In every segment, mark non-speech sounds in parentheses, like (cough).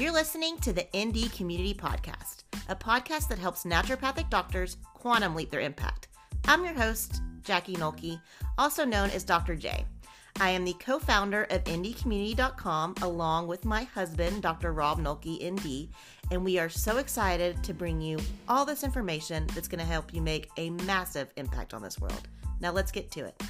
You're listening to the ND Community Podcast, a podcast that helps naturopathic doctors quantum leap their impact. I'm your host, Jackie Nolke, also known as Dr. J. I am the co founder of NDCommunity.com along with my husband, Dr. Rob Nolke, ND, and we are so excited to bring you all this information that's going to help you make a massive impact on this world. Now, let's get to it.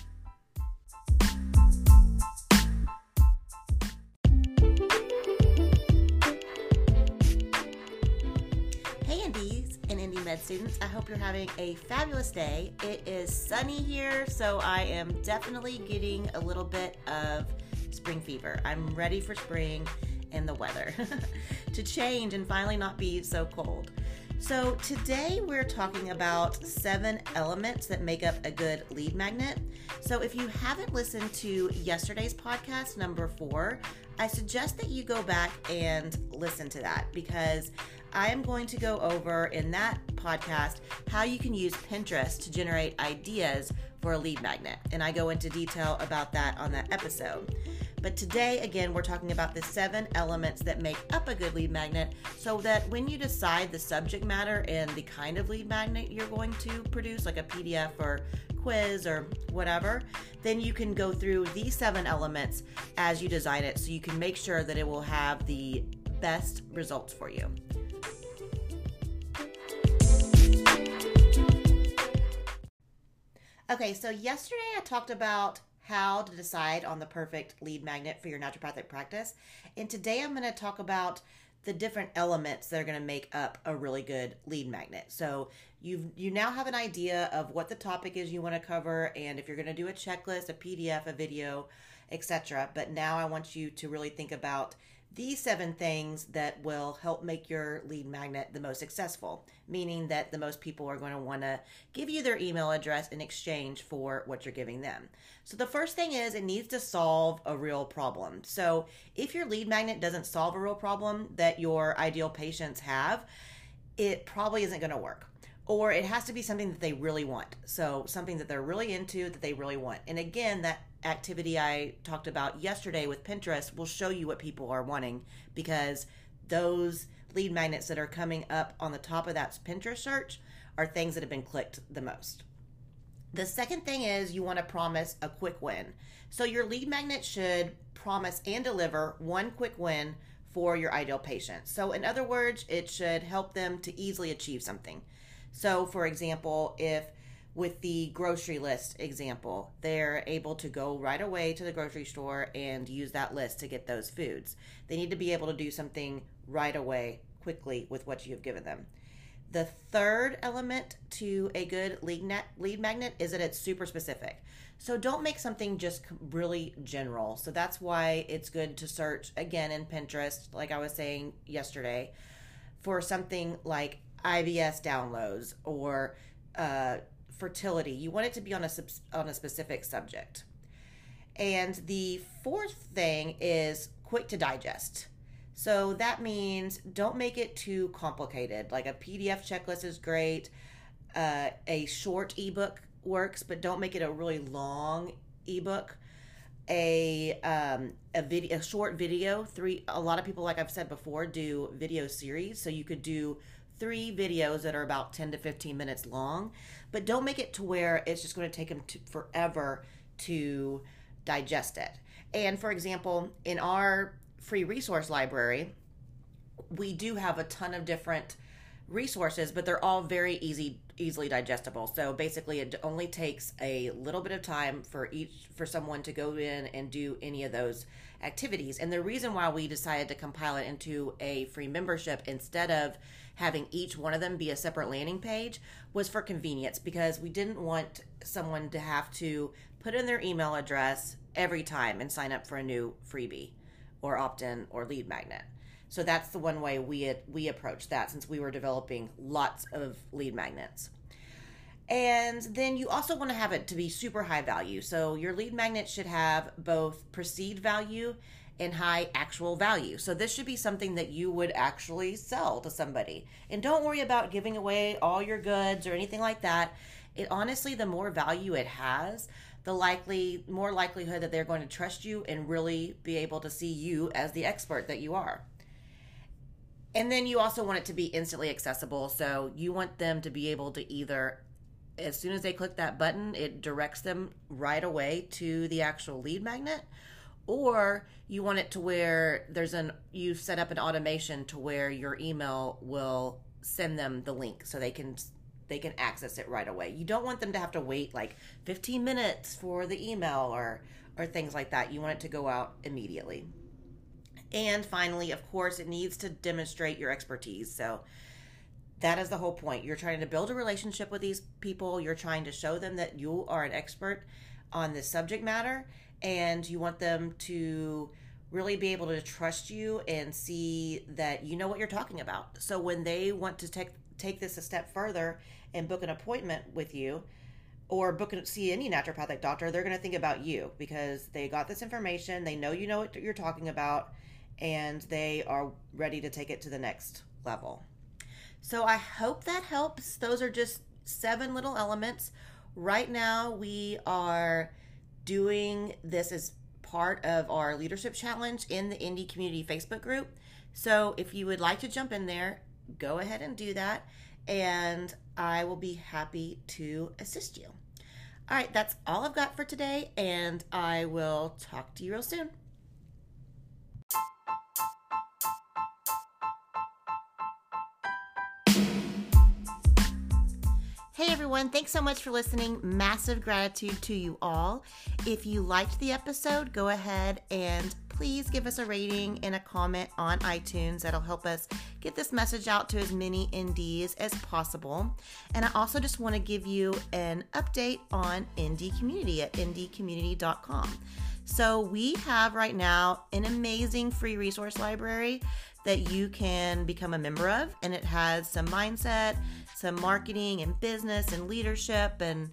Med students. I hope you're having a fabulous day. It is sunny here, so I am definitely getting a little bit of spring fever. I'm ready for spring and the weather (laughs) to change and finally not be so cold. So, today we're talking about seven elements that make up a good lead magnet. So, if you haven't listened to yesterday's podcast, number four, I suggest that you go back and listen to that because I am going to go over in that podcast how you can use Pinterest to generate ideas for a lead magnet. And I go into detail about that on that episode. But today, again, we're talking about the seven elements that make up a good lead magnet so that when you decide the subject matter and the kind of lead magnet you're going to produce, like a PDF or quiz or whatever, then you can go through these seven elements as you design it so you can make sure that it will have the best results for you. Okay, so yesterday I talked about how to decide on the perfect lead magnet for your naturopathic practice. And today I'm going to talk about the different elements that are going to make up a really good lead magnet. So you you now have an idea of what the topic is you want to cover and if you're going to do a checklist, a PDF, a video, etc. But now I want you to really think about these seven things that will help make your lead magnet the most successful, meaning that the most people are going to want to give you their email address in exchange for what you're giving them. So, the first thing is it needs to solve a real problem. So, if your lead magnet doesn't solve a real problem that your ideal patients have, it probably isn't going to work or it has to be something that they really want. So, something that they're really into that they really want. And again, that activity I talked about yesterday with Pinterest will show you what people are wanting because those lead magnets that are coming up on the top of that Pinterest search are things that have been clicked the most. The second thing is you want to promise a quick win. So, your lead magnet should promise and deliver one quick win for your ideal patient. So, in other words, it should help them to easily achieve something. So, for example, if with the grocery list example, they're able to go right away to the grocery store and use that list to get those foods. They need to be able to do something right away, quickly, with what you've given them. The third element to a good lead, net, lead magnet is that it's super specific. So don't make something just really general. So that's why it's good to search again in Pinterest, like I was saying yesterday, for something like IBS downloads or uh, fertility. You want it to be on a on a specific subject. And the fourth thing is quick to digest. So that means don't make it too complicated. Like a PDF checklist is great. Uh, a short ebook works, but don't make it a really long ebook. A um, a video, a short video. Three. A lot of people, like I've said before, do video series. So you could do three videos that are about 10 to 15 minutes long, but don't make it to where it's just going to take them to forever to digest it. And for example, in our free resource library, we do have a ton of different resources, but they're all very easy easily digestible. So basically it only takes a little bit of time for each for someone to go in and do any of those activities. And the reason why we decided to compile it into a free membership instead of having each one of them be a separate landing page was for convenience because we didn't want someone to have to put in their email address every time and sign up for a new freebie or opt-in or lead magnet. So that's the one way we we approached that since we were developing lots of lead magnets. And then you also want to have it to be super high value. So your lead magnet should have both perceived value and high actual value. So this should be something that you would actually sell to somebody. And don't worry about giving away all your goods or anything like that. It honestly the more value it has, the likely more likelihood that they're going to trust you and really be able to see you as the expert that you are. And then you also want it to be instantly accessible. So you want them to be able to either, as soon as they click that button, it directs them right away to the actual lead magnet. Or you want it to where there's an, you set up an automation to where your email will send them the link so they can they can access it right away. You don't want them to have to wait like 15 minutes for the email or or things like that. You want it to go out immediately. And finally, of course, it needs to demonstrate your expertise. So that is the whole point. You're trying to build a relationship with these people, you're trying to show them that you are an expert on this subject matter, and you want them to really be able to trust you and see that you know what you're talking about. So when they want to take take this a step further and book an appointment with you or book and see any naturopathic doctor, they're going to think about you because they got this information, they know you know what you're talking about, and they are ready to take it to the next level. So I hope that helps. Those are just seven little elements. Right now, we are doing this as part of our leadership challenge in the ND Community Facebook group. So if you would like to jump in there, go ahead and do that, and I will be happy to assist you. All right, that's all I've got for today, and I will talk to you real soon. Everyone, thanks so much for listening. Massive gratitude to you all. If you liked the episode, go ahead and please give us a rating and a comment on iTunes. That'll help us get this message out to as many NDs as possible. And I also just want to give you an update on ND Community at ndcommunity.com. So we have right now an amazing free resource library that you can become a member of, and it has some mindset, some marketing and business and leadership and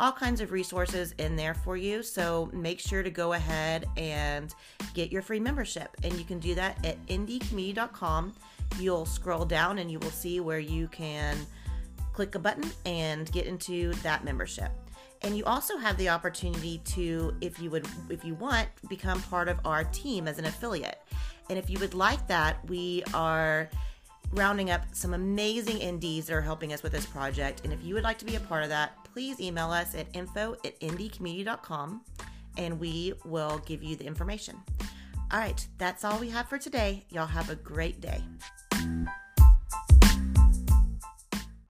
all kinds of resources in there for you. So make sure to go ahead and get your free membership. And you can do that at ndcommunity.com. You'll scroll down and you will see where you can click a button and get into that membership. And you also have the opportunity to, if you would, if you want, become part of our team as an affiliate. And if you would like that, we are rounding up some amazing NDs that are helping us with this project. And if you would like to be a part of that, please email us at info at ndcommunity.com and we will give you the information. All right, that's all we have for today. Y'all have a great day.